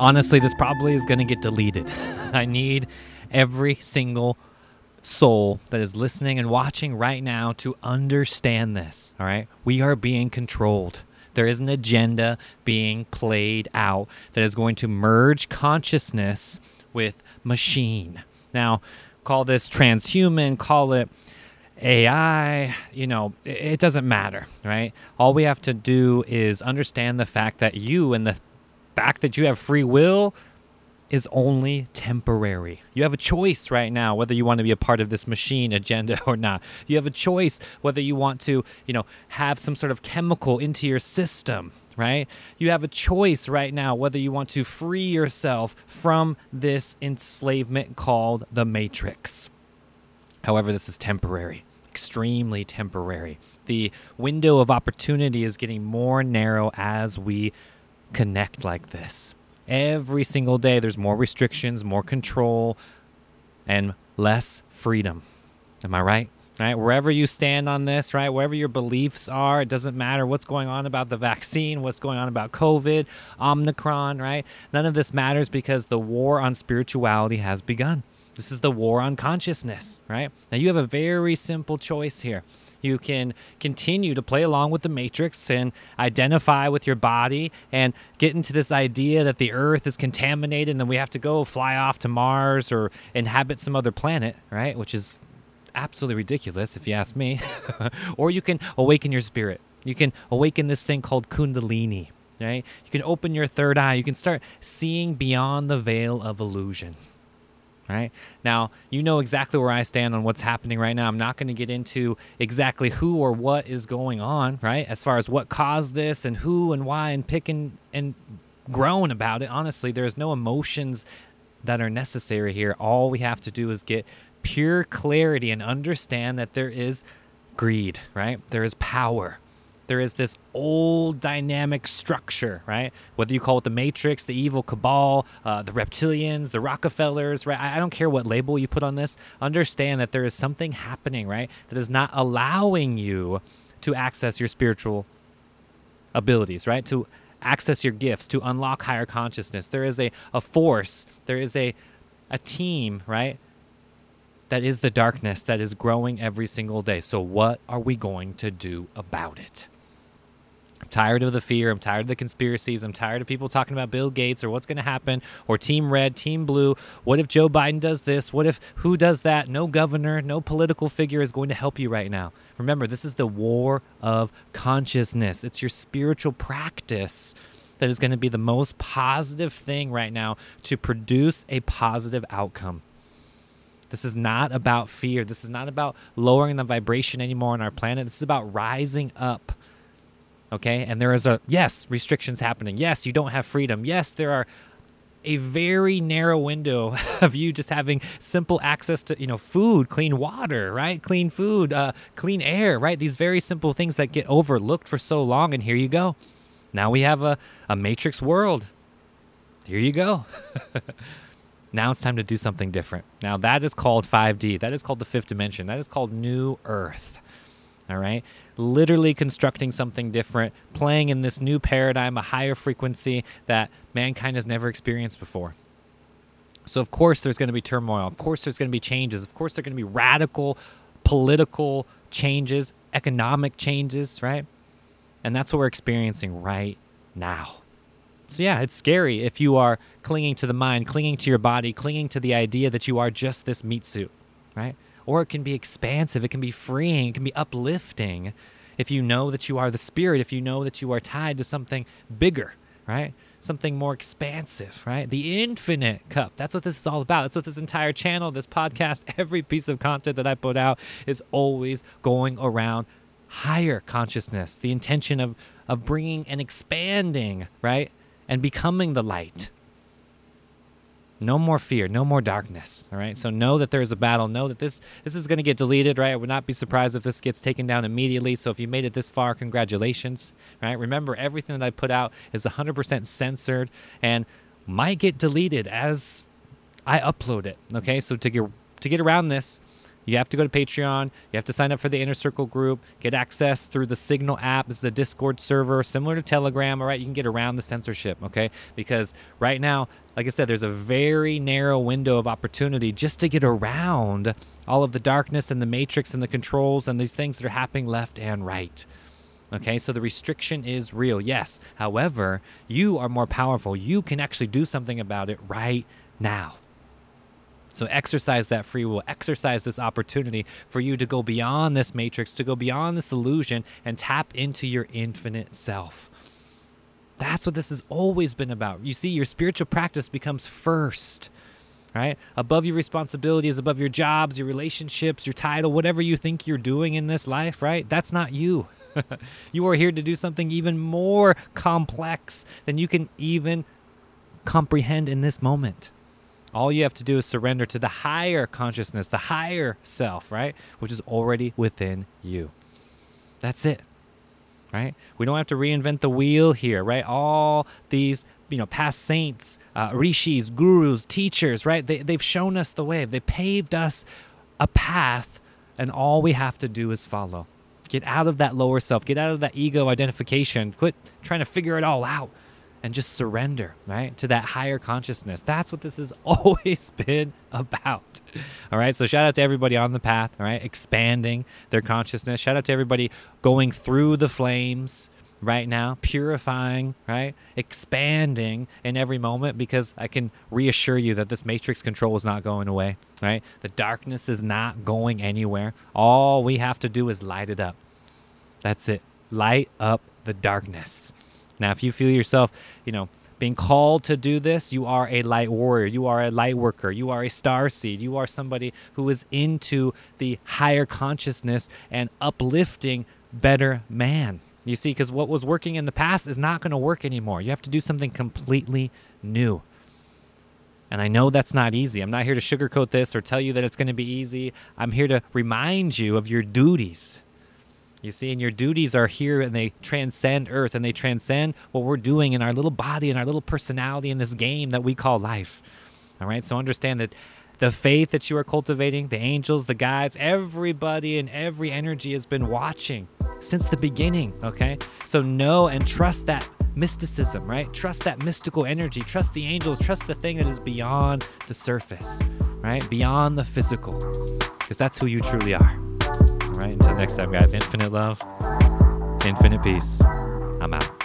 honestly, this probably is going to get deleted. I need every single soul that is listening and watching right now to understand this. All right. We are being controlled. There is an agenda being played out that is going to merge consciousness with machine. Now, call this transhuman, call it AI, you know, it, doesn't matter, right? All we have to do is understand the fact that you and the fact that you have free will is only temporary. You have a choice right now whether you want to be a part of this machine agenda or not. You have a choice whether you want to, you know, have some sort of chemical into your system, right? You have a choice right now whether you want to free yourself from this enslavement called the matrix. However, this is temporary, extremely temporary. The window of opportunity is getting more narrow as we connect like this. Every single day, there's more restrictions, more control, and less freedom. Am I right? Right, wherever you stand on this, right, wherever your beliefs are, it doesn't matter what's going on about the vaccine, what's going on about COVID, Omicron, right? None of this matters because the war on spirituality has begun. This is the war on consciousness, right? Now you have a very simple choice here. You can continue to play along with the matrix and identify with your body and get into this idea that the earth is contaminated and then we have to go fly off to Mars or inhabit some other planet, right? Which is absolutely ridiculous if you ask me. or you can awaken your spirit. You can awaken this thing called Kundalini, right? You can open your third eye. You can start seeing beyond the veil of illusion right? Now, you know exactly where I stand on what's happening right now. I'm not going to get into exactly who or what is going on, right? As far as what caused this and who and why and picking and groan about it. Honestly, there's no emotions that are necessary here. All we have to do is get pure clarity and understand that there is greed, right? There is power there is this old dynamic structure, right? Whether you call it the Matrix, the evil cabal, uh, the reptilians, the Rockefellers, right? I don't care what label you put on this. Understand that there is something happening, right? That is not allowing you to access your spiritual abilities, right? To access your gifts, to unlock higher consciousness. There is a, a force, there is a, a team, right? That is the darkness that is growing every single day. So, what are we going to do about it? Tired of the fear. I'm tired of the conspiracies. I'm tired of people talking about Bill Gates or what's going to happen or Team Red, Team Blue. What if Joe Biden does this? What if who does that? No governor, no political figure is going to help you right now. Remember, this is the war of consciousness. It's your spiritual practice that is going to be the most positive thing right now to produce a positive outcome. This is not about fear. This is not about lowering the vibration anymore on our planet. This is about rising up Okay. And there is a, yes, restrictions happening. Yes, you don't have freedom. Yes, there are a very narrow window of you just having simple access to you know food clean water right? Clean food uh, clean air right? These very simple things that get overlooked for so long and here you go. Now we have a, a matrix world. Here you go. Now it's time to do something different. Now that is called 5d that is called the fifth dimension. That is called new earth all right literally constructing something different, playing in this new paradigm, a higher frequency that mankind has never experienced before. So, of course, there's going to be turmoil. Of course, there's going to be changes. Of course, there's going to be radical political changes, economic changes, right? And that's what we're experiencing right now. So, yeah, it's scary if you are clinging to the mind, clinging to your body, clinging to the idea that you are just this meat suit, right? Or it can be expansive, it can be freeing, it can be uplifting if you know that you are the spirit, if you know that you are tied to something bigger, right? Something more expansive, right? The infinite cup. That's what this is all about. That's what this entire channel, this podcast, every piece of content that I put out is always going around higher consciousness, the intention of, of bringing and expanding, right? And becoming the light, no more fear, no more darkness. All right. So know that there is a battle. Know that this this is going to get deleted. Right. I would not be surprised if this gets taken down immediately. So if you made it this far, congratulations. Right. Remember, everything that I put out is 100% censored and might get deleted as I upload it. Okay. So to get to get around this, You have to go to Patreon. You have to sign up for the Inner Circle group, get access through the Signal app. This is a Discord server similar to Telegram. All right, you can get around the censorship, okay? Because right now, like I said, there's a very narrow window of opportunity just to get around all of the darkness and the matrix and the controls and these things that are happening left and right. Okay, so the restriction is real, yes. However, you are more powerful. You can actually do something about it right now. So exercise that free will, exercise this opportunity for you to go beyond this matrix, to go beyond this illusion, and tap into your infinite self. That's what this has always been about. You see, your spiritual practice becomes first, right? Above your responsibilities, above your jobs, your relationships, your title, whatever you think you're doing in this life, right? That's not you. you are here to do something even more complex than you can even comprehend in this moment. All you have to do is surrender to the higher consciousness, the higher self, right? Which is already within you. That's it. Right? We don't have to reinvent the wheel here, right? All these, you know, past saints, uh, rishis, gurus, teachers, right? They, they've shown us the way. They paved us a path, and all we have to do is follow. Get out of that lower self. Get out of that ego identification. Quit trying to figure it all out and just surrender, right, to that higher consciousness. That's what this has always been about. All right. So shout out to everybody on the path, all right, expanding their consciousness. Shout out to everybody going through the flames right now, purifying, right, expanding in every moment because I can reassure you that this matrix control is not going away, right? The darkness is not going anywhere. All we have to do is light it up. That's it. Light up the darkness. Now, if you feel yourself, you know, being called to do this, you are a light warrior. You are a light worker. You are a star seed. You are somebody who is into the higher consciousness and uplifting better man. You see, because what was working in the past is not going to work anymore. You have to do something completely new. And I know that's not easy. I'm not here to sugarcoat this or tell you that it's going to be easy. I'm here to remind you of your duties you see, and your duties are here and they transcend earth and they transcend what we're doing in our little body and our little personality in this game that we call life. All right, so understand that the faith that you are cultivating, the angels, the guides, everybody and every energy has been watching since the beginning. Okay, so know and trust that mysticism, right? Trust that mystical energy, trust the angels, trust the thing that is beyond the surface, right? Beyond the physical, because that's who you truly are right, until next time, guys, infinite love, infinite peace. I'm out.